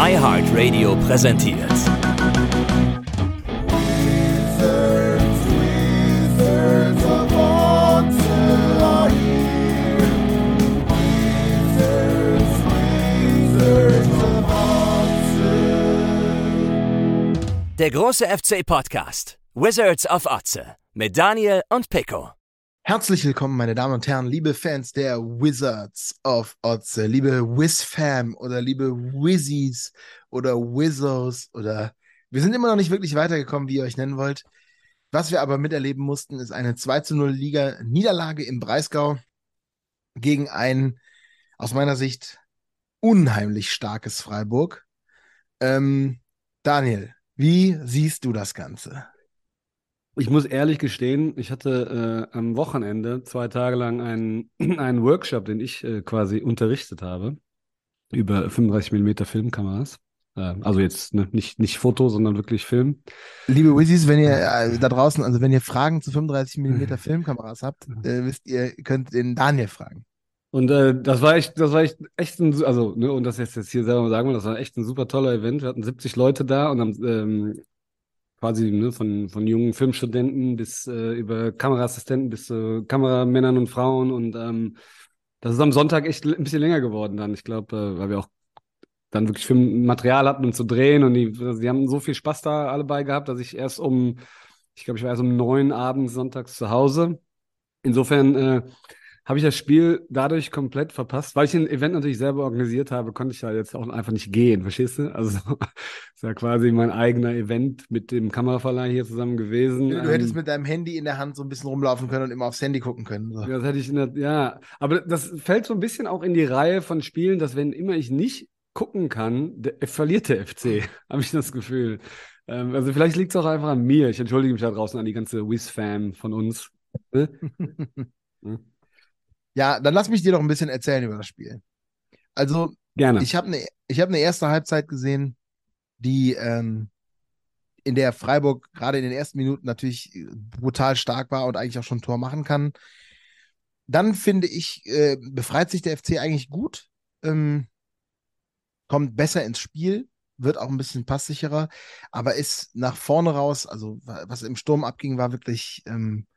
iHeartRadio präsentiert. Der große FC Podcast. Wizards of Otze. Mit Daniel und Pico. Herzlich willkommen, meine Damen und Herren, liebe Fans der Wizards of Otze, liebe Wizfam oder liebe Wizzies oder Wizards oder wir sind immer noch nicht wirklich weitergekommen, wie ihr euch nennen wollt. Was wir aber miterleben mussten, ist eine 2 zu 0 Liga Niederlage im Breisgau gegen ein aus meiner Sicht unheimlich starkes Freiburg. Ähm, Daniel, wie siehst du das Ganze? Ich muss ehrlich gestehen, ich hatte äh, am Wochenende zwei Tage lang einen, einen Workshop, den ich äh, quasi unterrichtet habe, über 35 mm Filmkameras. Äh, also jetzt ne, nicht, nicht Foto, sondern wirklich Film. Liebe Wizzies, wenn ihr äh, da draußen, also wenn ihr Fragen zu 35 mm Filmkameras habt, äh, wisst ihr, könnt den Daniel fragen. Und äh, das war echt, das war echt, echt ein, also, ne, und das jetzt, jetzt hier selber mal sagen, das war echt ein super toller Event. Wir hatten 70 Leute da und haben ähm, quasi ne, von, von jungen Filmstudenten bis äh, über Kameraassistenten bis äh, Kameramännern und Frauen. Und ähm, das ist am Sonntag echt ein bisschen länger geworden dann. Ich glaube, äh, weil wir auch dann wirklich Filmmaterial hatten, um zu drehen. Und die, die haben so viel Spaß da alle bei gehabt, dass ich erst um, ich glaube, ich war erst um neun abends sonntags zu Hause. Insofern äh, habe ich das Spiel dadurch komplett verpasst, weil ich den Event natürlich selber organisiert habe, konnte ich ja jetzt auch einfach nicht gehen, verstehst du? Also ist ja quasi mein eigener Event mit dem Kameraverleih hier zusammen gewesen. Du, du hättest ähm, mit deinem Handy in der Hand so ein bisschen rumlaufen können und immer aufs Handy gucken können. So. Ja, das hätte ich in der, ja, aber das fällt so ein bisschen auch in die Reihe von Spielen, dass wenn immer ich nicht gucken kann, der, verliert der FC, habe ich das Gefühl. Ähm, also vielleicht liegt es auch einfach an mir. Ich entschuldige mich da draußen an die ganze Wiz-Fan von uns. Ja, dann lass mich dir doch ein bisschen erzählen über das Spiel. Also, Gerne. ich habe eine hab ne erste Halbzeit gesehen, die ähm, in der Freiburg gerade in den ersten Minuten natürlich brutal stark war und eigentlich auch schon ein Tor machen kann. Dann finde ich, äh, befreit sich der FC eigentlich gut, ähm, kommt besser ins Spiel, wird auch ein bisschen passsicherer, aber ist nach vorne raus, also was im Sturm abging, war wirklich ähm,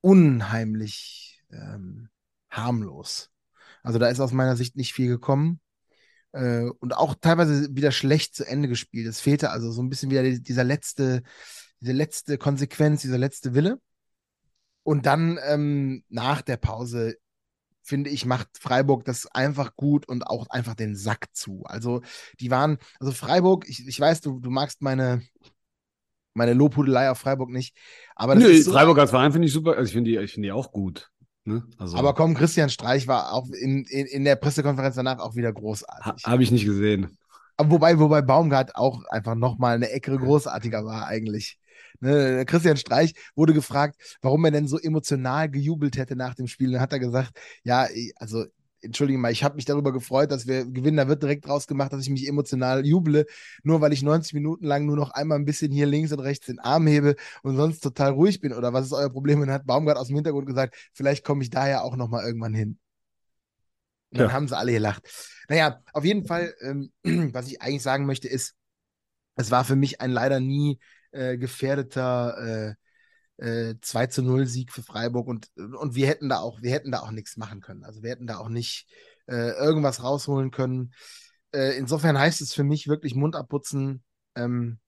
unheimlich ähm, harmlos. Also da ist aus meiner Sicht nicht viel gekommen. Äh, und auch teilweise wieder schlecht zu Ende gespielt. Es fehlte also so ein bisschen wieder dieser letzte, diese letzte Konsequenz, dieser letzte Wille. Und dann ähm, nach der Pause, finde ich, macht Freiburg das einfach gut und auch einfach den Sack zu. Also die waren, also Freiburg, ich, ich weiß, du, du magst meine, meine Lobhudelei auf Freiburg nicht. Aber das Nö, ist so Freiburg als Verein finde ich super. Also ich finde die, find die auch gut. Ne? Also, Aber komm, Christian Streich war auch in, in, in der Pressekonferenz danach auch wieder großartig. Ha, Habe ich nicht gesehen. Wobei, wobei Baumgart auch einfach nochmal eine Ecke großartiger war eigentlich. Ne, Christian Streich wurde gefragt, warum er denn so emotional gejubelt hätte nach dem Spiel. Dann hat er gesagt, ja, also entschuldige mal, ich habe mich darüber gefreut, dass wir gewinnen. Da wird direkt draus gemacht, dass ich mich emotional juble, nur weil ich 90 Minuten lang nur noch einmal ein bisschen hier links und rechts den Arm hebe und sonst total ruhig bin. Oder was ist euer Problem? Und dann hat Baumgart aus dem Hintergrund gesagt, vielleicht komme ich da ja auch nochmal irgendwann hin. Und dann ja. haben sie alle gelacht. Naja, auf jeden Fall, ähm, was ich eigentlich sagen möchte, ist, es war für mich ein leider nie äh, gefährdeter äh, äh, 2 zu 0 Sieg für Freiburg und, und wir hätten da auch, wir hätten da auch nichts machen können. Also wir hätten da auch nicht äh, irgendwas rausholen können. Äh, insofern heißt es für mich wirklich Mund abputzen, ähm,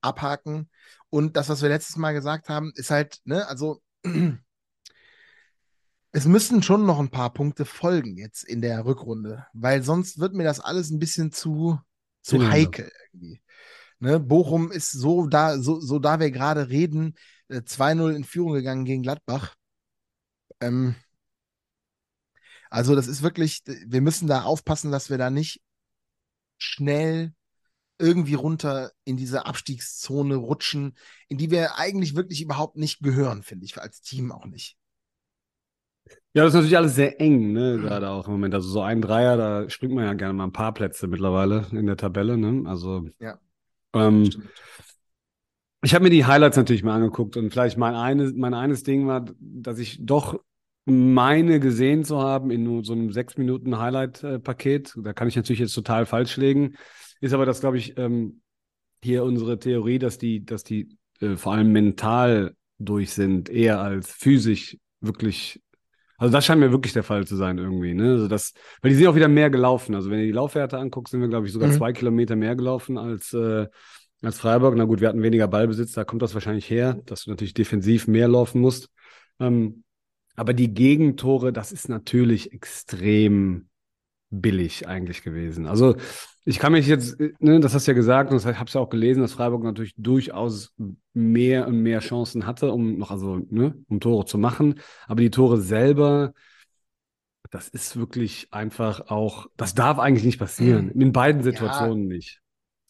abhaken. Und das, was wir letztes Mal gesagt haben, ist halt, ne, also es müssen schon noch ein paar Punkte folgen jetzt in der Rückrunde, weil sonst wird mir das alles ein bisschen zu, zu heikel irgendwie. Ne, Bochum ist so da, so, so da wir gerade reden, 2-0 äh, in Führung gegangen gegen Gladbach. Ähm, also, das ist wirklich, wir müssen da aufpassen, dass wir da nicht schnell irgendwie runter in diese Abstiegszone rutschen, in die wir eigentlich wirklich überhaupt nicht gehören, finde ich, als Team auch nicht. Ja, das ist natürlich alles sehr eng, ne, gerade auch im Moment. Also so ein Dreier, da springt man ja gerne mal ein paar Plätze mittlerweile in der Tabelle, ne? Also ja. Ähm, ich habe mir die Highlights natürlich mal angeguckt und vielleicht mein, eine, mein eines Ding war, dass ich doch meine gesehen zu haben in nur so einem sechs Minuten Highlight-Paket. Da kann ich natürlich jetzt total falsch legen. ist aber das, glaube ich, ähm, hier unsere Theorie, dass die, dass die äh, vor allem mental durch sind, eher als physisch wirklich. Also das scheint mir wirklich der Fall zu sein irgendwie. Ne? Also das, weil die sind auch wieder mehr gelaufen. Also wenn du die Laufwerte anguckst, sind wir, glaube ich, sogar mhm. zwei Kilometer mehr gelaufen als, äh, als Freiburg. Na gut, wir hatten weniger Ballbesitz, da kommt das wahrscheinlich her, dass du natürlich defensiv mehr laufen musst. Ähm, aber die Gegentore, das ist natürlich extrem billig eigentlich gewesen. Also ich kann mich jetzt, ne, das hast du ja gesagt und ich habe es ja auch gelesen, dass Freiburg natürlich durchaus mehr und mehr Chancen hatte, um noch, also, ne, um Tore zu machen. Aber die Tore selber, das ist wirklich einfach auch, das darf eigentlich nicht passieren. In beiden Situationen ja, nicht.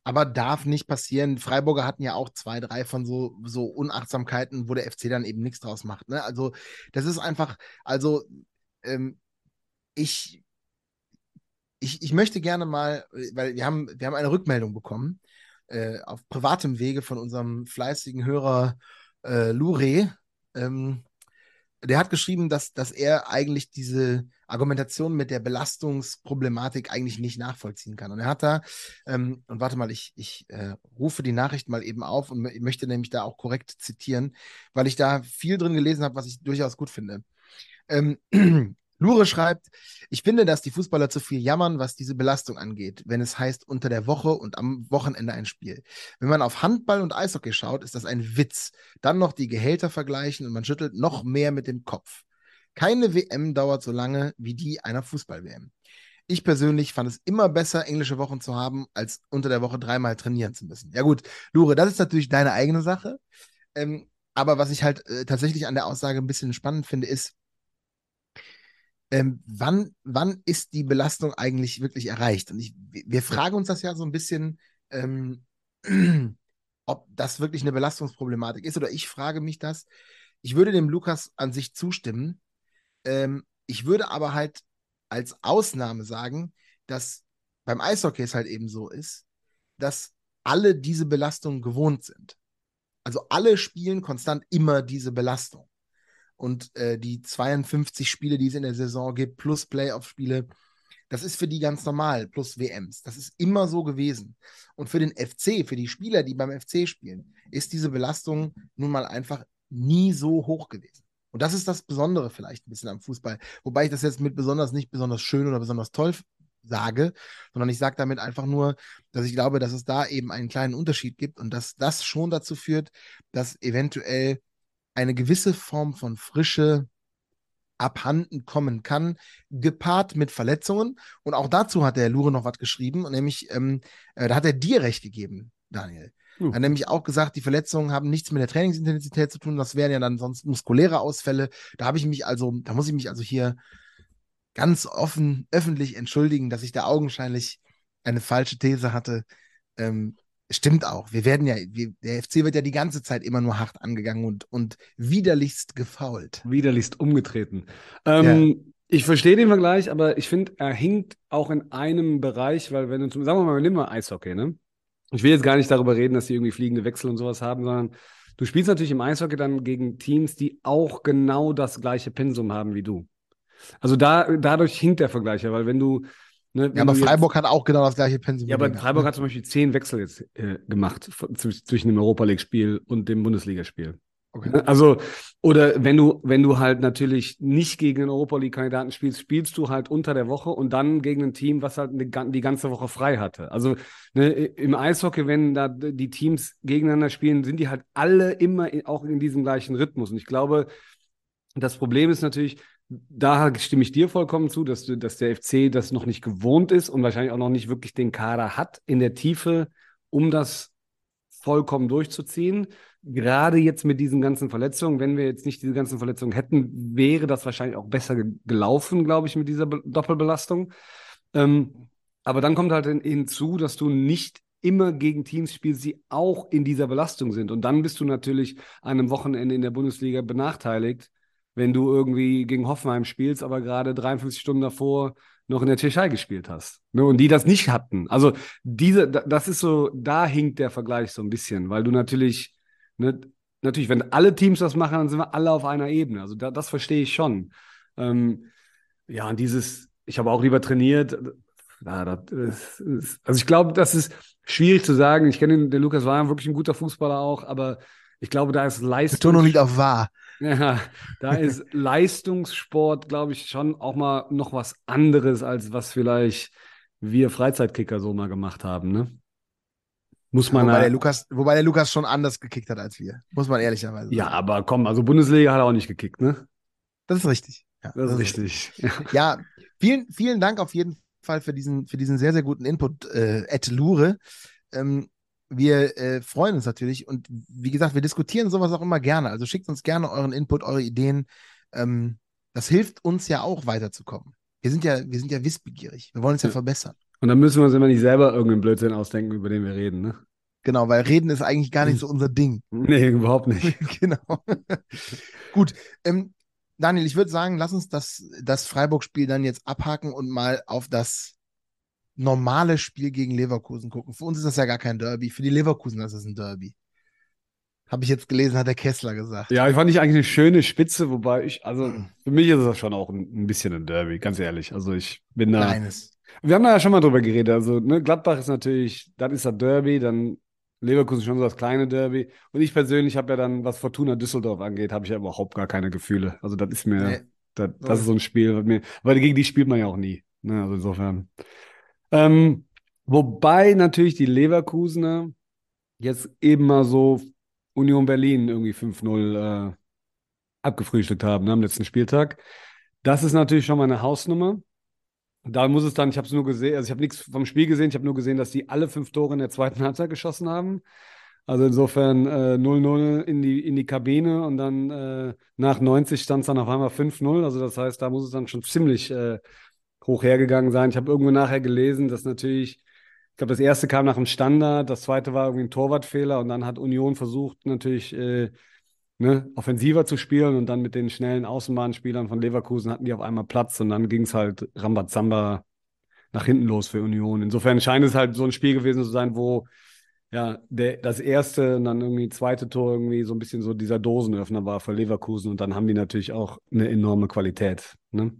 Aber darf nicht passieren. Freiburger hatten ja auch zwei, drei von so, so Unachtsamkeiten, wo der FC dann eben nichts draus macht. Ne? Also, das ist einfach, also, ähm, ich ich, ich möchte gerne mal, weil wir haben, wir haben eine Rückmeldung bekommen äh, auf privatem Wege von unserem fleißigen Hörer äh, Lure. Ähm, der hat geschrieben, dass, dass er eigentlich diese Argumentation mit der Belastungsproblematik eigentlich nicht nachvollziehen kann. Und er hat da, ähm, und warte mal, ich, ich äh, rufe die Nachricht mal eben auf und möchte nämlich da auch korrekt zitieren, weil ich da viel drin gelesen habe, was ich durchaus gut finde. Ähm, Lure schreibt, ich finde, dass die Fußballer zu viel jammern, was diese Belastung angeht, wenn es heißt unter der Woche und am Wochenende ein Spiel. Wenn man auf Handball und Eishockey schaut, ist das ein Witz. Dann noch die Gehälter vergleichen und man schüttelt noch mehr mit dem Kopf. Keine WM dauert so lange wie die einer Fußball-WM. Ich persönlich fand es immer besser, englische Wochen zu haben, als unter der Woche dreimal trainieren zu müssen. Ja gut, Lure, das ist natürlich deine eigene Sache. Ähm, aber was ich halt äh, tatsächlich an der Aussage ein bisschen spannend finde, ist, ähm, wann, wann ist die Belastung eigentlich wirklich erreicht? Und ich, wir fragen uns das ja so ein bisschen, ähm, ob das wirklich eine Belastungsproblematik ist oder ich frage mich das. Ich würde dem Lukas an sich zustimmen. Ähm, ich würde aber halt als Ausnahme sagen, dass beim Eishockey es halt eben so ist, dass alle diese Belastungen gewohnt sind. Also alle spielen konstant immer diese Belastung und äh, die 52 Spiele, die es in der Saison gibt, plus Playoff-Spiele, das ist für die ganz normal, plus WMs. Das ist immer so gewesen. Und für den FC, für die Spieler, die beim FC spielen, ist diese Belastung nun mal einfach nie so hoch gewesen. Und das ist das Besondere vielleicht ein bisschen am Fußball. Wobei ich das jetzt mit besonders nicht besonders schön oder besonders toll sage, sondern ich sage damit einfach nur, dass ich glaube, dass es da eben einen kleinen Unterschied gibt und dass das schon dazu führt, dass eventuell eine gewisse Form von Frische abhanden kommen kann, gepaart mit Verletzungen. Und auch dazu hat der Lure noch was geschrieben, nämlich, ähm, äh, da hat er dir recht gegeben, Daniel. Uh. Er hat nämlich auch gesagt, die Verletzungen haben nichts mit der Trainingsintensität zu tun, das wären ja dann sonst muskuläre Ausfälle. Da habe ich mich also, da muss ich mich also hier ganz offen, öffentlich entschuldigen, dass ich da augenscheinlich eine falsche These hatte. Ähm, Stimmt auch. Wir werden ja, wir, der FC wird ja die ganze Zeit immer nur hart angegangen und, und widerlichst gefault. Widerlichst umgetreten. Ähm, ja. Ich verstehe den Vergleich, aber ich finde, er hinkt auch in einem Bereich, weil wenn du zum, sagen wir mal, nimm mal Eishockey, ne? Ich will jetzt gar nicht darüber reden, dass die irgendwie fliegende Wechsel und sowas haben, sondern du spielst natürlich im Eishockey dann gegen Teams, die auch genau das gleiche Pensum haben wie du. Also da, dadurch hinkt der Vergleich ja, weil wenn du, Ne, ja, aber Freiburg jetzt, hat auch genau das gleiche Pensum. Ja, aber Freiburg ne? hat zum Beispiel zehn Wechsel jetzt äh, gemacht zwischen dem Europa League-Spiel und dem Bundesligaspiel. Okay. Ne, also, oder wenn du, wenn du halt natürlich nicht gegen den Europa League-Kandidaten spielst, spielst du halt unter der Woche und dann gegen ein Team, was halt die ganze Woche frei hatte. Also ne, im Eishockey, wenn da die Teams gegeneinander spielen, sind die halt alle immer auch in diesem gleichen Rhythmus. Und ich glaube, das Problem ist natürlich, da stimme ich dir vollkommen zu, dass, du, dass der FC das noch nicht gewohnt ist und wahrscheinlich auch noch nicht wirklich den Kader hat in der Tiefe, um das vollkommen durchzuziehen. Gerade jetzt mit diesen ganzen Verletzungen, wenn wir jetzt nicht diese ganzen Verletzungen hätten, wäre das wahrscheinlich auch besser gelaufen, glaube ich, mit dieser Be Doppelbelastung. Ähm, aber dann kommt halt hinzu, dass du nicht immer gegen Teams spielst, die auch in dieser Belastung sind. Und dann bist du natürlich an einem Wochenende in der Bundesliga benachteiligt, wenn du irgendwie gegen Hoffenheim spielst, aber gerade 53 Stunden davor noch in der Tschechei gespielt hast. Ne? Und die das nicht hatten. Also diese, das ist so, da hinkt der Vergleich so ein bisschen, weil du natürlich, ne, natürlich, wenn alle Teams das machen, dann sind wir alle auf einer Ebene. Also da, das verstehe ich schon. Ähm, ja, und dieses, ich habe auch lieber trainiert, Ja, das ist, also ich glaube, das ist schwierig zu sagen. Ich kenne den, den Lukas war wirklich ein guter Fußballer auch, aber ich glaube, da ist Leistung. Betonung liegt auf wahr. Ja, da ist Leistungssport, glaube ich, schon auch mal noch was anderes, als was vielleicht wir Freizeitkicker so mal gemacht haben, ne? Muss man wobei, ja, der Lukas, wobei der Lukas schon anders gekickt hat als wir. Muss man ehrlicherweise sagen. ja, aber komm, also Bundesliga hat er auch nicht gekickt, ne? Das ist richtig. Ja, Das ist richtig. Ja. Ja, vielen, vielen Dank auf jeden Fall für diesen, für diesen sehr, sehr guten Input, äh, Ed Lure. Ähm, wir äh, freuen uns natürlich und wie gesagt, wir diskutieren sowas auch immer gerne. Also schickt uns gerne euren Input, eure Ideen. Ähm, das hilft uns ja auch weiterzukommen. Wir sind ja, wir sind ja wissbegierig. Wir wollen uns ja, Ja. verbessern. Und dann müssen wir uns immer nicht selber irgendeinen Blödsinn ausdenken, über den wir reden, ne? Genau, weil Reden ist eigentlich gar nicht so unser Ding. Nee, überhaupt nicht. genau. Gut. Ähm, Daniel, ich würde sagen, lass uns das, das Freiburg-Spiel dann jetzt abhaken und mal auf das normale Spiel gegen Leverkusen gucken. Für uns ist das ja gar kein Derby. Für die Leverkusen ist das ein Derby. Habe ich jetzt gelesen, hat der Kessler gesagt. Ja, ich fand ich eigentlich eine schöne Spitze, wobei ich, also für mich ist das schon auch ein, bisschen ein Derby, ganz ehrlich. Also ich bin da. Kleines. Wir haben da ja schon mal drüber geredet. Also, ne, Gladbach ist natürlich, das ist das Derby, dann Leverkusen schon so das kleine Derby. Und ich persönlich habe ja dann, was Fortuna Düsseldorf angeht, habe ich ja überhaupt gar keine Gefühle. Also, das ist mir, Nee. das, das ist so ein Spiel, mir, weil gegen die spielt man ja auch nie. Ne, also insofern. Ähm, wobei natürlich die Leverkusener jetzt eben mal so Union Berlin irgendwie 5-0 äh, abgefrühstückt haben ne, am letzten Spieltag. Das ist natürlich schon mal eine Hausnummer. Da muss es dann, ich habe es nur gesehen, also ich habe nichts vom Spiel gesehen, ich habe nur gesehen, dass die alle fünf Tore in der zweiten Halbzeit geschossen haben. Also insofern äh, 0-0 in die, in die Kabine und dann äh, nach 90 stand es dann auf einmal 5-0. Also das heißt, da muss es dann schon ziemlich äh, hoch hergegangen sein. Ich habe irgendwo nachher gelesen, dass natürlich, ich glaube, das erste kam nach dem Standard, das zweite war irgendwie ein Torwartfehler und dann hat Union versucht natürlich äh, ne, offensiver zu spielen und dann mit den schnellen Außenbahnspielern von Leverkusen hatten die auf einmal Platz und dann ging es halt Rambazamba nach hinten los für Union. Insofern scheint es halt so ein Spiel gewesen zu sein, wo ja, der, das erste und dann irgendwie zweite Tor irgendwie so ein bisschen so dieser Dosenöffner war für Leverkusen und dann haben die natürlich auch eine enorme Qualität. Ne?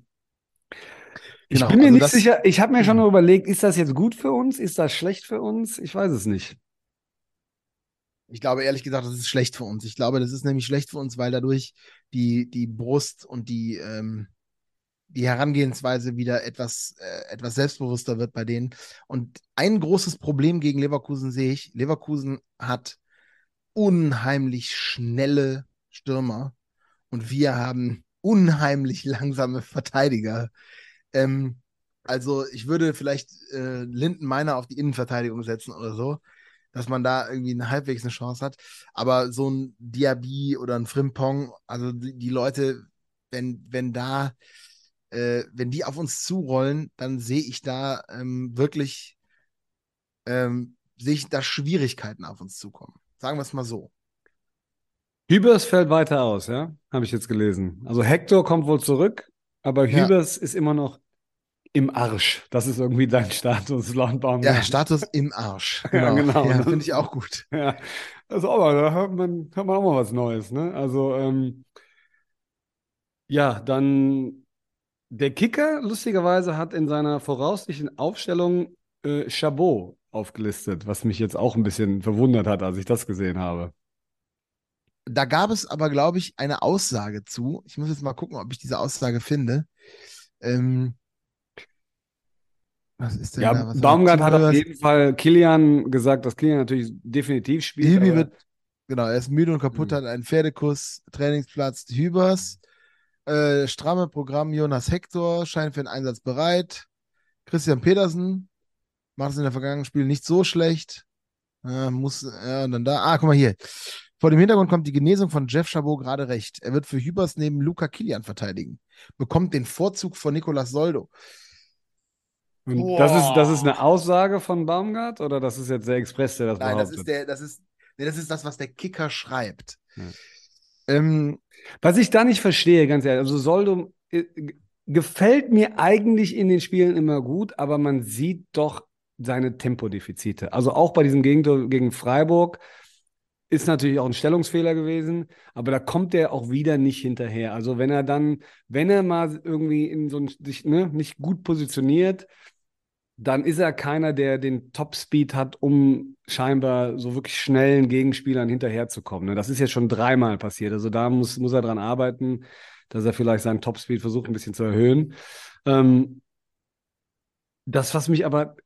Ich Genau, bin mir also nicht sicher, ich habe mir schon überlegt, ist das jetzt gut für uns? Ist das schlecht für uns? Ich weiß es nicht. Ich glaube ehrlich gesagt, das ist schlecht für uns. Ich glaube, das ist nämlich schlecht für uns, weil dadurch die, die Brust und die, ähm, die Herangehensweise wieder etwas, äh, etwas selbstbewusster wird bei denen. Und ein großes Problem gegen Leverkusen sehe ich. Leverkusen hat unheimlich schnelle Stürmer und wir haben unheimlich langsame Verteidiger. Ähm, also ich würde vielleicht äh, Linden Meiner auf die Innenverteidigung setzen oder so, dass man da irgendwie eine, halbwegs eine Chance hat. Aber so ein Diaby oder ein Frimpong, also die, die Leute, wenn, wenn da, äh, wenn die auf uns zurollen, dann sehe ich da ähm, wirklich, ähm, sehe ich da Schwierigkeiten auf uns zukommen. Sagen wir es mal so. Hübers fällt weiter aus, ja? Habe ich jetzt gelesen. Also Hector kommt wohl zurück, aber Ja. Hübers ist immer noch im Arsch. Das ist irgendwie dein Status, laut Ja. Status im Arsch. Ja, genau. Ja, finde ich auch gut. Ja, also aber da hört man, hört man auch mal was Neues, ne? Also, ähm, ja, dann der Kicker, lustigerweise, hat in seiner voraussichtlichen Aufstellung äh, Chabot aufgelistet, was mich jetzt auch ein bisschen verwundert hat, als ich das gesehen habe. Da gab es aber, glaube ich, eine Aussage zu. Ich muss jetzt mal gucken, ob ich diese Aussage finde. Ähm, was ist denn Ja, da? Was Baumgart hat auf jeden Fall Kilian gesagt, dass Kilian natürlich definitiv spielt. Aber- wird, genau, er ist müde und kaputt, Mhm. hat einen Pferdekuss, Trainingsplatz Hübers, äh, stramme Programm Jonas Hector, scheint für den Einsatz bereit. Christian Petersen macht es in der vergangenen Spiel nicht so schlecht. Äh, muss, ja, und dann da, ah, guck mal hier. Vor dem Hintergrund kommt die Genesung von Jeff Chabot gerade recht. Er wird für Hübers neben Luca Kilian verteidigen. Bekommt den Vorzug von Nicolas Soldo. Und das ist, das ist eine Aussage von Baumgart oder das ist jetzt der Express, der das Nein, das behauptet? ist der, das ist, nee, das ist das, was der Kicker schreibt. Ja. Ähm, Was ich da nicht verstehe, ganz ehrlich, also Soldo äh, gefällt mir eigentlich in den Spielen immer gut, aber man sieht doch seine Tempodefizite. Also auch bei diesem Gegentor gegen Freiburg ist natürlich auch ein Stellungsfehler gewesen, aber da kommt er auch wieder nicht hinterher. Also wenn er dann, wenn er mal irgendwie in so ein, sich ne, nicht gut positioniert, dann ist er keiner, der den Top-Speed hat, um scheinbar so wirklich schnellen Gegenspielern hinterherzukommen. Ne? Das ist jetzt schon dreimal passiert. Also da muss, muss er dran arbeiten, dass er vielleicht seinen Top-Speed versucht, ein bisschen zu erhöhen. Ähm, das, was mich aber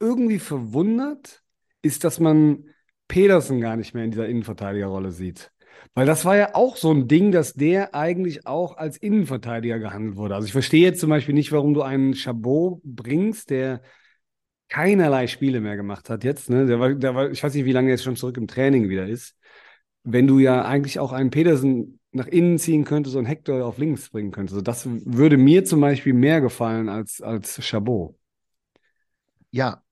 irgendwie verwundert, ist, dass man Pedersen gar nicht mehr in dieser Innenverteidigerrolle sieht. Weil das war ja auch so ein Ding, dass der eigentlich auch als Innenverteidiger gehandelt wurde. Also ich verstehe jetzt zum Beispiel nicht, warum du einen Chabot bringst, der keinerlei Spiele mehr gemacht hat jetzt. Ne? Der war, der war, ich weiß nicht, wie lange er jetzt schon zurück im Training wieder ist. Wenn du ja eigentlich auch einen Pedersen nach innen ziehen könntest und Hector auf links bringen könntest. Also das würde mir zum Beispiel mehr gefallen als, als Chabot. Ja,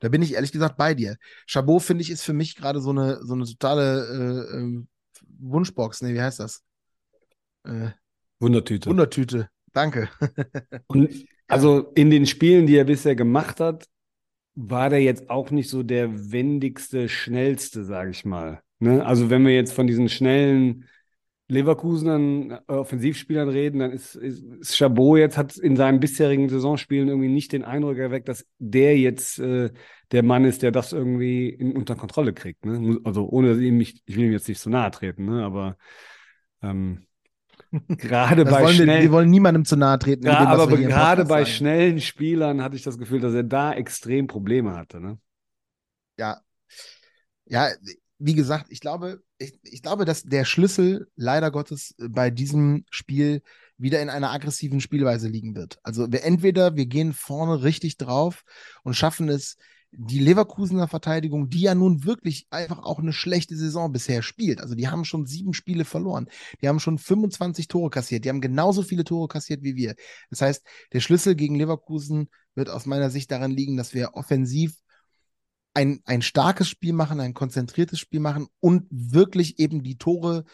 da bin ich ehrlich gesagt bei dir. Chabot, finde ich, ist für mich gerade so eine, so eine totale äh, ähm, Wunschbox. Nee, wie heißt das? Äh, Wundertüte. Wundertüte. Danke. Und also in den Spielen, die er bisher gemacht hat, war der jetzt auch nicht so der wendigste, schnellste, sage ich mal. Ne? Also wenn wir jetzt von diesen schnellen Leverkusenern, äh, Offensivspielern reden, dann ist, ist, ist Chabot jetzt, hat in seinen bisherigen Saisonspielen irgendwie nicht den Eindruck erweckt, dass der jetzt äh, der Mann ist, der das irgendwie in, unter Kontrolle kriegt. Ne? Also ohne ihm mich, ich will ihm jetzt nicht so nahe treten, ne? aber ähm, gerade bei wollen schnellen, wir, wir, wollen niemandem zu nahe treten. Ja, dem, aber gerade bei sagen. schnellen Spielern hatte ich das Gefühl, dass er da extrem Probleme hatte. Ne? Ja, ja, wie gesagt, ich glaube, ich, ich glaube, dass der Schlüssel leider Gottes bei diesem Spiel wieder in einer aggressiven Spielweise liegen wird. Also wir entweder wir gehen vorne richtig drauf und schaffen es, die Leverkusener Verteidigung, die ja nun wirklich einfach auch eine schlechte Saison bisher spielt. Also die haben schon sieben Spiele verloren. Die haben schon 25 Tore kassiert. Die haben genauso viele Tore kassiert wie wir. Das heißt, der Schlüssel gegen Leverkusen wird aus meiner Sicht daran liegen, dass wir offensiv ein, ein starkes Spiel machen, ein konzentriertes Spiel machen und wirklich eben die Tore,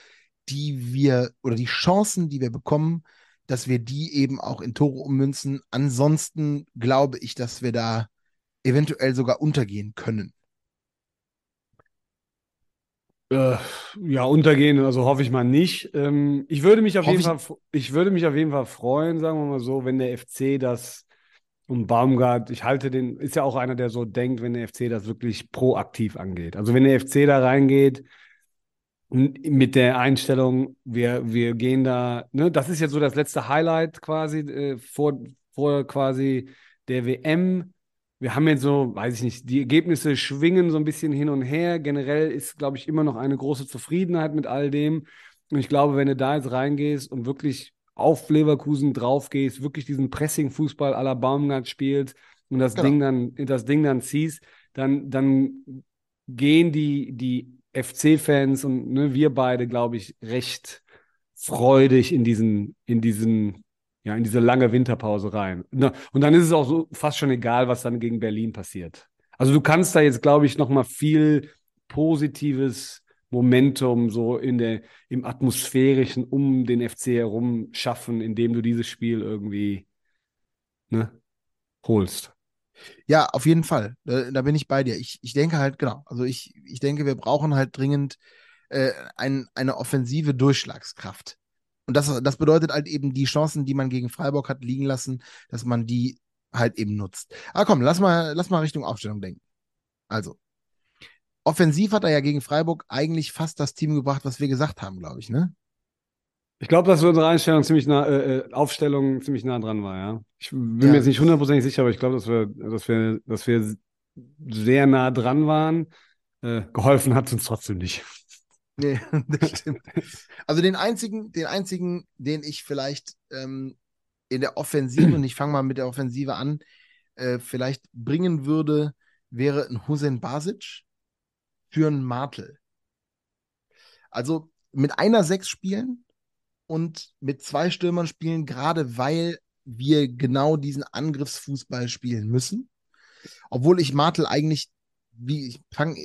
die wir oder die Chancen, die wir bekommen, dass wir die eben auch in Tore ummünzen. Ansonsten glaube ich, dass wir da eventuell sogar untergehen können. Äh, ja, untergehen, also hoffe ich mal nicht. Ähm, ich würde mich auf jeden Fall, ich würde mich auf jeden Fall freuen, sagen wir mal so, wenn der FC das und Baumgart, ich halte den, ist ja auch einer, der so denkt, wenn der FC das wirklich proaktiv angeht. Also wenn der FC da reingeht mit der Einstellung, wir, wir gehen da, ne, das ist jetzt so das letzte Highlight quasi äh, vor, vor quasi der WM. Wir haben jetzt so, weiß ich nicht, die Ergebnisse schwingen so ein bisschen hin und her. Generell ist, glaube ich, immer noch eine große Zufriedenheit mit all dem. Und ich glaube, wenn du da jetzt reingehst und wirklich auf Leverkusen drauf gehst, wirklich diesen Pressing-Fußball aller Baumgart spielt und das genau. Ding dann, das Ding dann ziehst, dann, dann gehen die, die FC-Fans und ne, wir beide, glaube ich, recht freudig in diesen, in diesen, ja, in diese lange Winterpause rein. Und dann ist es auch so fast schon egal, was dann gegen Berlin passiert. Also du kannst da jetzt, glaube ich, noch mal viel Positives Momentum so in der, im atmosphärischen um den FC herum schaffen, indem du dieses Spiel irgendwie ne, holst. Ja, auf jeden Fall. Da, da, bin ich bei dir. Ich, ich denke halt, genau, also ich, ich denke, wir brauchen halt dringend äh, ein, eine offensive Durchschlagskraft. Und das, das bedeutet halt eben die Chancen, die man gegen Freiburg hat liegen lassen, dass man die halt eben nutzt. Aber komm, lass mal, lass mal Richtung Aufstellung denken. Also, offensiv hat er ja gegen Freiburg eigentlich fast das Team gebracht, was wir gesagt haben, glaube ich, ne? Ich glaube, dass unsere Einstellung ziemlich nah, äh, äh, Aufstellung ziemlich nah dran war, ja. Ich bin ja. mir jetzt nicht hundertprozentig sicher, aber ich glaube, dass wir, dass wir, dass wir sehr nah dran waren. Äh, geholfen hat uns trotzdem nicht. Nee, das stimmt. Also den einzigen, den einzigen, den ich vielleicht ähm, in der Offensive, und ich fange mal mit der Offensive an, äh, vielleicht bringen würde, wäre ein Hussein Basic für einen Martel. Also mit einer Sechs spielen und mit zwei Stürmern spielen, gerade weil wir genau diesen Angriffsfußball spielen müssen. Obwohl ich Martel eigentlich, wie ich fange,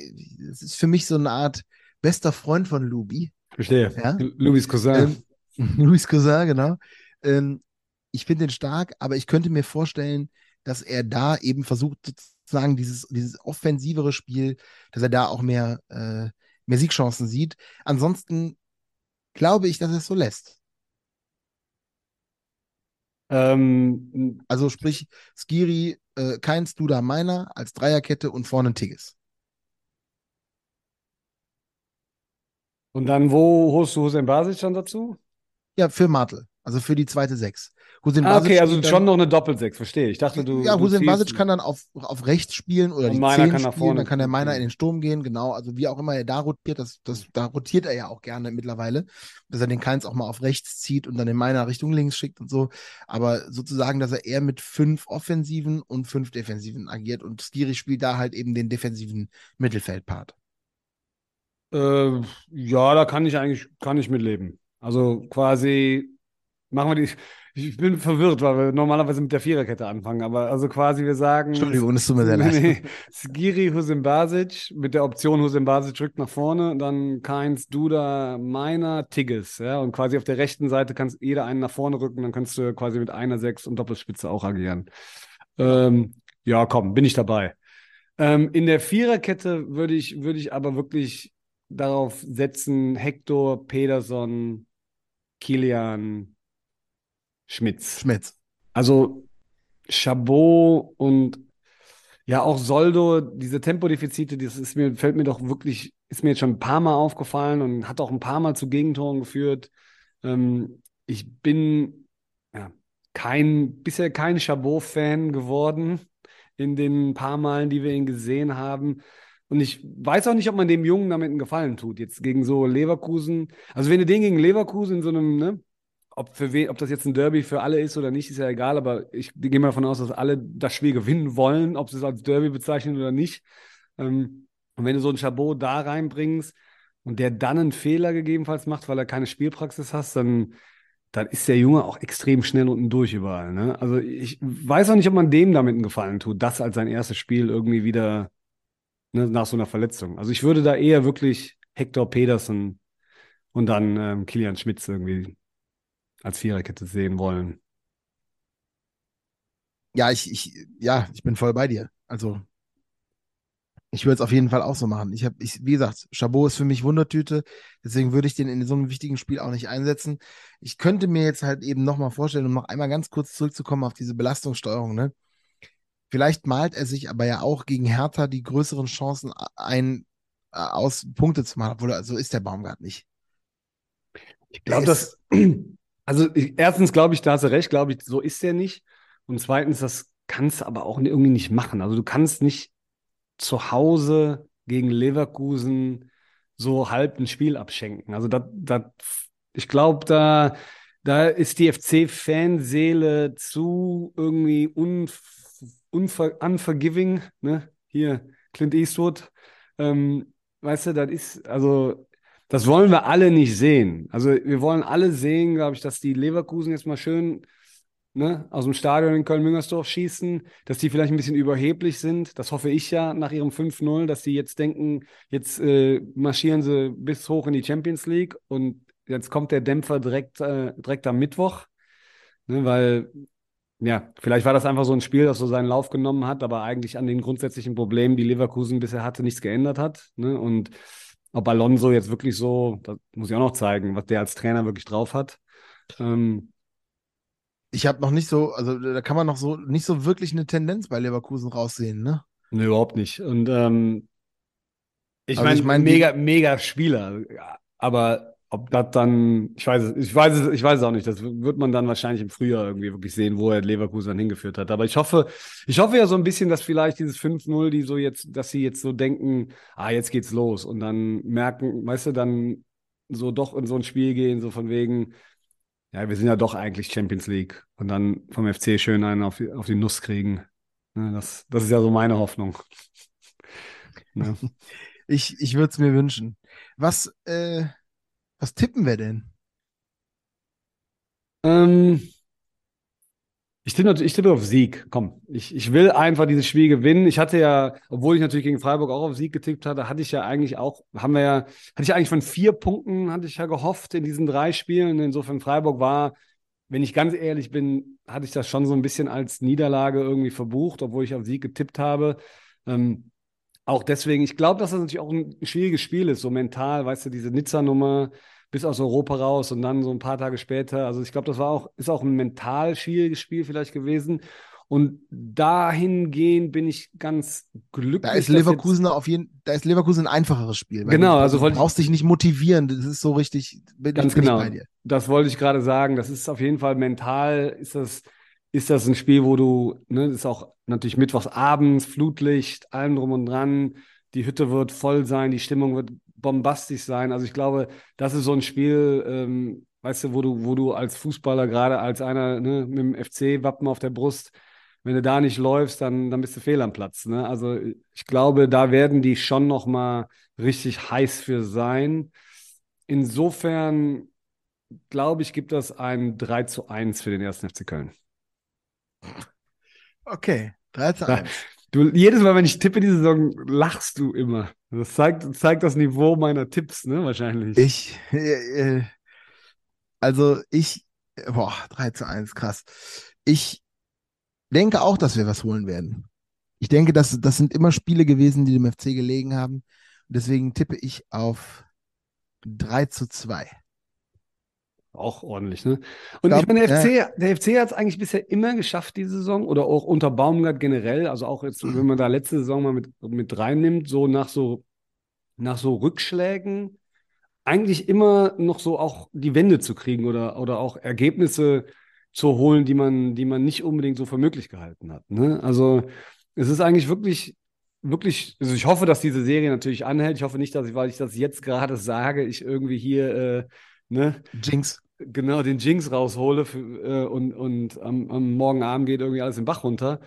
es ist für mich so eine Art bester Freund von Lubi. Verstehe. Ja? Lubis Cousin. Ähm, Louis Cousin, genau. Ähm, ich finde ihn stark, aber ich könnte mir vorstellen, dass er da eben versucht, sozusagen dieses, dieses offensivere Spiel, dass er da auch mehr, äh, mehr Siegchancen sieht. Ansonsten glaube ich, dass er es so lässt. Ähm, also sprich, Skiri äh, Keins, Duda, Meiner als Dreierkette und vorne Tigges. Und dann, wo holst du Hussein Basic dann dazu? Ja, für Martel. Also für die zweite Sechs. Hussein Ah, okay, also schon noch eine Doppelsechs, verstehe. Ich dachte, du. Ja, ziehst- Basic kann dann auf, auf rechts spielen oder die 10 kann nach spielen, vorne dann kann der Meiner in den Sturm gehen, genau. Also wie auch immer er da rotiert, das, das, da rotiert er ja auch gerne mittlerweile, dass er den Keins auch mal auf rechts zieht und dann den Meiner Richtung links schickt und so. Aber sozusagen, dass er eher mit fünf Offensiven und fünf Defensiven agiert und Skiri spielt da halt eben den defensiven Mittelfeldpart. Äh, ja, da kann ich eigentlich, kann ich mitleben. Also quasi, machen wir die. Ich bin verwirrt, weil wir normalerweise mit der Viererkette anfangen, aber also quasi wir sagen. Entschuldigung, es tut mir sehr leid. Nee, Skiri, Husim Basic, mit der Option Husim Basic rückt nach vorne, dann Keins, Duda, Meiner, Tigges, ja, und quasi auf der rechten Seite kannst jeder einen nach vorne rücken, dann kannst du quasi mit einer Sechs und Doppelspitze auch agieren. Ähm, ja, komm, bin ich dabei. Ähm, in der Viererkette würde ich, würde ich aber wirklich darauf setzen, Hector, Pederson, Kilian, Schmitz. Schmitz. Also Chabot und ja auch Soldo, diese Tempodefizite, das ist mir, fällt mir doch wirklich, ist mir jetzt schon ein paar Mal aufgefallen und hat auch ein paar Mal zu Gegentoren geführt. Ähm, ich bin ja, kein, bisher kein Chabot-Fan geworden in den paar Malen, die wir ihn gesehen haben. Und ich weiß auch nicht, ob man dem Jungen damit einen Gefallen tut. Jetzt gegen so Leverkusen. Also wenn du den gegen Leverkusen in so einem, ne, ob, für wen, ob das jetzt ein Derby für alle ist oder nicht, ist ja egal, aber ich gehe mal davon aus, dass alle das Spiel gewinnen wollen, ob sie es als Derby bezeichnen oder nicht. Ähm, und wenn du so einen Chabot da reinbringst und der dann einen Fehler gegebenenfalls macht, weil er keine Spielpraxis hast, dann, dann ist der Junge auch extrem schnell unten durch überall. Ne? Also ich weiß auch nicht, ob man dem damit einen Gefallen tut, das als sein erstes Spiel irgendwie wieder ne, nach so einer Verletzung. Also ich würde da eher wirklich Hector Pedersen und dann ähm, Kilian Schmitz irgendwie als Viererkette sehen wollen. Ja, ich, ich, ja, ich bin voll bei dir. Also, ich würde es auf jeden Fall auch so machen. Ich habe, ich, wie gesagt, Chabot ist für mich Wundertüte, deswegen würde ich den in so einem wichtigen Spiel auch nicht einsetzen. Ich könnte mir jetzt halt eben nochmal vorstellen, um noch einmal ganz kurz zurückzukommen auf diese Belastungssteuerung, ne? Vielleicht malt er sich aber ja auch gegen Hertha die größeren Chancen ein, äh, aus Punkte zu machen, obwohl er, so ist der Baumgart nicht. Ich glaube, das, also ich, erstens glaube ich, da hast du recht, glaube ich, so ist der nicht. Und zweitens, das kannst du aber auch irgendwie nicht machen. Also du kannst nicht zu Hause gegen Leverkusen so halb ein Spiel abschenken. Also da, da, ich glaube, da, da ist die FC-Fanseele zu irgendwie unf unver unforgiving, ne? Hier, Clint Eastwood. Ähm, weißt du, das ist, also, das wollen wir alle nicht sehen. Also, wir wollen alle sehen, glaube ich, dass die Leverkusen jetzt mal schön ne, aus dem Stadion in Köln-Müngersdorf schießen, dass die vielleicht ein bisschen überheblich sind. Das hoffe ich ja nach ihrem 5-0, dass die jetzt denken, jetzt äh, marschieren sie bis hoch in die Champions League und jetzt kommt der Dämpfer direkt, äh, direkt am Mittwoch. Ne, weil, ja, vielleicht war das einfach so ein Spiel, das so seinen Lauf genommen hat, aber eigentlich an den grundsätzlichen Problemen, die Leverkusen bisher hatte, nichts geändert hat. Ne? Und ob Alonso jetzt wirklich so, das muss ich auch noch zeigen, was der als Trainer wirklich drauf hat. Ähm, Ich habe noch nicht so, also da kann man noch so nicht so wirklich eine Tendenz bei Leverkusen raussehen, ne? Nee, überhaupt nicht. Und ähm, ich Also meine, ich mein, mega, mega Spieler. Aber ob das dann, ich weiß es, ich weiß es, ich weiß es auch nicht. Das wird man dann wahrscheinlich im Frühjahr irgendwie wirklich sehen, wo er Leverkusen hingeführt hat. Aber ich hoffe, ich hoffe ja so ein bisschen, dass vielleicht dieses 5-0, die so jetzt, dass sie jetzt so denken, ah, jetzt geht's los. Und dann merken, weißt du, dann so doch in so ein Spiel gehen, so von wegen, ja, wir sind ja doch eigentlich Champions League. Und dann vom FC schön einen auf die, auf die Nuss kriegen. Ne, das, das ist ja so meine Hoffnung. Ne? Ich, ich würde es mir wünschen. Was, äh, was tippen wir denn? Ähm, ich tippe, ich tippe auf Sieg. Komm, ich, ich will einfach dieses Spiel gewinnen. Ich hatte ja, obwohl ich natürlich gegen Freiburg auch auf Sieg getippt hatte, hatte ich ja eigentlich auch, haben wir ja, hatte ich eigentlich von vier Punkten, hatte ich ja gehofft in diesen drei Spielen. Insofern Freiburg war, wenn ich ganz ehrlich bin, hatte ich das schon so ein bisschen als Niederlage irgendwie verbucht, obwohl ich auf Sieg getippt habe. Ähm, auch deswegen, ich glaube, dass das natürlich auch ein schwieriges Spiel ist, so mental, weißt du, diese Nizza-Nummer bis aus Europa raus und dann so ein paar Tage später. Also ich glaube, das war auch, ist auch ein mental schwieriges Spiel vielleicht gewesen. Und dahingehend bin ich ganz glücklich. Da ist Leverkusen auf jeden, da ist Leverkusen ein einfacheres Spiel. Genau, also du brauchst dich nicht motivieren. Das ist so richtig. Bin ganz genau. Das wollte ich gerade sagen. Das ist auf jeden Fall mental. Ist das, ist das ein Spiel, wo du, ne, ist auch natürlich mittwochs abends, Flutlicht, allem drum und dran. Die Hütte wird voll sein, die Stimmung wird bombastisch sein. Also ich glaube, das ist so ein Spiel, ähm, weißt du, wo du, wo du als Fußballer, gerade als einer ne, mit dem FC-Wappen auf der Brust, wenn du da nicht läufst, dann, dann bist du fehl am Platz. Ne? Also ich glaube, da werden die schon noch mal richtig heiß für sein. Insofern glaube ich, gibt das ein 3 zu 1 für den ersten FC Köln. Okay, 3 zu 1. Du, jedes Mal, wenn ich tippe die Saison, lachst du immer. Das zeigt, zeigt das Niveau meiner Tipps, ne? Wahrscheinlich. Ich, äh, äh also ich, boah, 3 zu 1, krass. Ich denke auch, dass wir was holen werden. Ich denke, dass, das sind immer Spiele gewesen, die dem FC gelegen haben. Und deswegen tippe ich auf 3 zu 2. Auch ordentlich, ne? Und glaub, ich meine, der FC, ja. der FC hat es eigentlich bisher immer geschafft, diese Saison, oder auch unter Baumgart generell, also auch jetzt, wenn man da letzte Saison mal mit, mit reinnimmt, so nach so, nach so Rückschlägen, eigentlich immer noch so auch die Wende zu kriegen oder, oder auch Ergebnisse zu holen, die man, die man nicht unbedingt so für möglich gehalten hat. Ne? Also es ist eigentlich wirklich, wirklich, also ich hoffe, dass diese Serie natürlich anhält. Ich hoffe nicht, dass ich, weil ich das jetzt gerade sage, ich irgendwie hier, äh, ne? Jinx. Genau, den Jinx raushole für, äh, und, und am, am Morgen Abend geht irgendwie alles im Bach runter.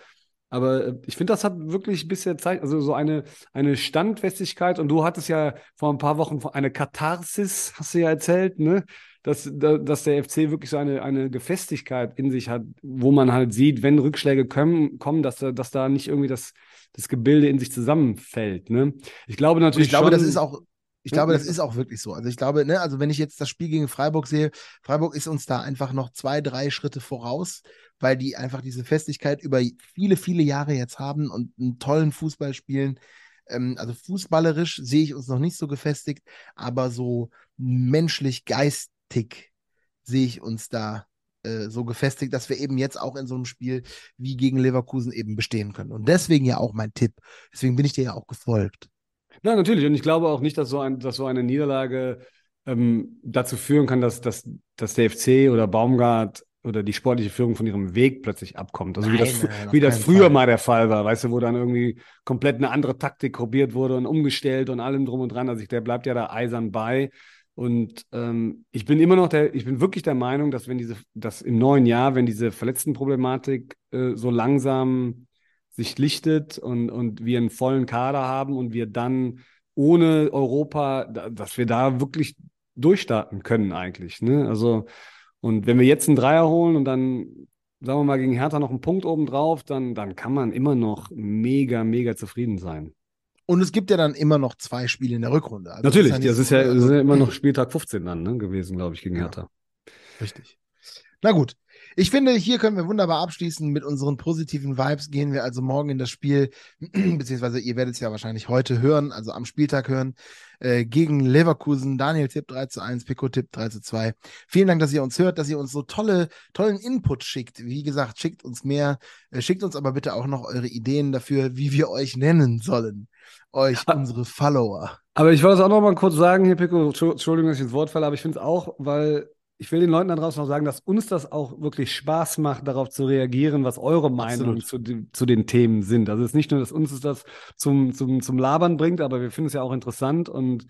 Aber äh, ich finde, das hat wirklich bisher Zeit, also so eine, eine Standfestigkeit. Und du hattest ja vor ein paar Wochen eine Katharsis, hast du ja erzählt, ne? dass, dass der FC wirklich so eine, eine Gefestigkeit in sich hat, wo man halt sieht, wenn Rückschläge kommen, kommen dass, da, dass da nicht irgendwie das, das Gebilde in sich zusammenfällt. Ne? Ich glaube natürlich. Und ich glaube, schon, das ist auch. Ich glaube, das ist auch wirklich so. Also ich glaube, ne, also wenn ich jetzt das Spiel gegen Freiburg sehe, Freiburg ist uns da einfach noch zwei, drei Schritte voraus, weil die einfach diese Festigkeit über viele, viele Jahre jetzt haben und einen tollen Fußball spielen. Ähm, also fußballerisch sehe ich uns noch nicht so gefestigt, aber so menschlich, geist, Tick sehe ich uns da äh, so gefestigt, dass wir eben jetzt auch in so einem Spiel wie gegen Leverkusen eben bestehen können. Und deswegen ja auch mein Tipp. Deswegen bin ich dir ja auch gefolgt. Ja, natürlich. Und ich glaube auch nicht, dass so, ein, dass so eine Niederlage ähm, dazu führen kann, dass, dass, dass der FC oder Baumgart oder die sportliche Führung von ihrem Weg plötzlich abkommt. Also nein, wie das, nein, wie das früher Fall. mal der Fall war, weißt du, wo dann irgendwie komplett eine andere Taktik probiert wurde und umgestellt und allem drum und dran. Also ich, der bleibt ja da eisern bei. Und ähm, ich bin immer noch der, ich bin wirklich der Meinung, dass wenn diese, dass im neuen Jahr, wenn diese Verletztenproblematik äh, so langsam sich lichtet und, und wir einen vollen Kader haben und wir dann ohne Europa, dass wir da wirklich durchstarten können eigentlich. Ne? Also, und wenn wir jetzt einen Dreier holen und dann, sagen wir mal, gegen Hertha noch einen Punkt oben drauf, dann, dann kann man immer noch mega, mega zufrieden sein. Und es gibt ja dann immer noch zwei Spiele in der Rückrunde. Also Natürlich, das ist, ja, das ist ja, das ist ja immer noch Spieltag 15 dann ne, gewesen, glaube ich, gegen Hertha. Ja, richtig. Na gut. Ich finde, hier können wir wunderbar abschließen mit unseren positiven Vibes. Gehen wir also morgen in das Spiel, beziehungsweise ihr werdet es ja wahrscheinlich heute hören, also am Spieltag hören, äh, gegen Leverkusen. Daniel Tipp 3 zu 1, Pico Tipp 3 zu 2. Vielen Dank, dass ihr uns hört, dass ihr uns so tolle, tollen Input schickt. Wie gesagt, schickt uns mehr, äh, schickt uns aber bitte auch noch eure Ideen dafür, wie wir euch nennen sollen. Euch, unsere Follower. Aber ich wollte es auch noch mal kurz sagen hier, Pico, Entschuldigung, dass ich ins Wort falle, aber ich finde es auch, weil ich will den Leuten da draußen noch sagen, dass uns das auch wirklich Spaß macht, darauf zu reagieren, was eure Meinungen zu, zu, den Themen sind. Also es ist nicht nur, dass uns das zum, zum, zum Labern bringt, aber wir finden es ja auch interessant und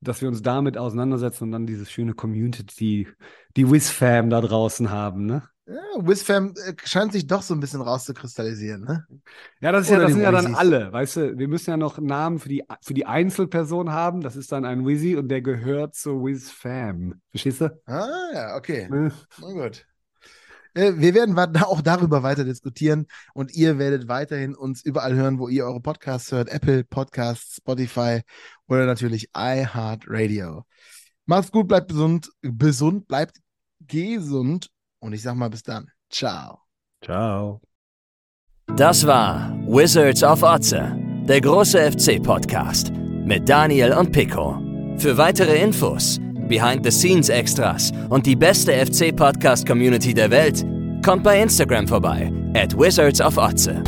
dass wir uns damit auseinandersetzen und dann dieses schöne Community, die WizFam da draußen haben, ne? Ja, WizFam äh, scheint sich doch so ein bisschen rauszukristallisieren, ne? Ja, das, ist ja, das sind ja dann alle, weißt du, wir müssen ja noch Namen für die, für die Einzelperson haben, das ist dann ein Wizzy und der gehört zur WizFam. Verstehst du? Ah, ja, okay. Na gut. Äh, wir werden auch darüber weiter diskutieren und ihr werdet weiterhin uns überall hören, wo ihr eure Podcasts hört. Apple Podcasts, Spotify oder natürlich iHeartRadio. Macht's gut, bleibt gesund, gesund, bleibt gesund und ich sag mal bis dann. Ciao. Ciao. Das war Wizards of Otze, der große FC-Podcast mit Daniel und Pico. Für weitere Infos, Behind-the-Scenes-Extras und die beste FC-Podcast-Community der Welt, Kommt bei Instagram vorbei, at Wizards of Otze.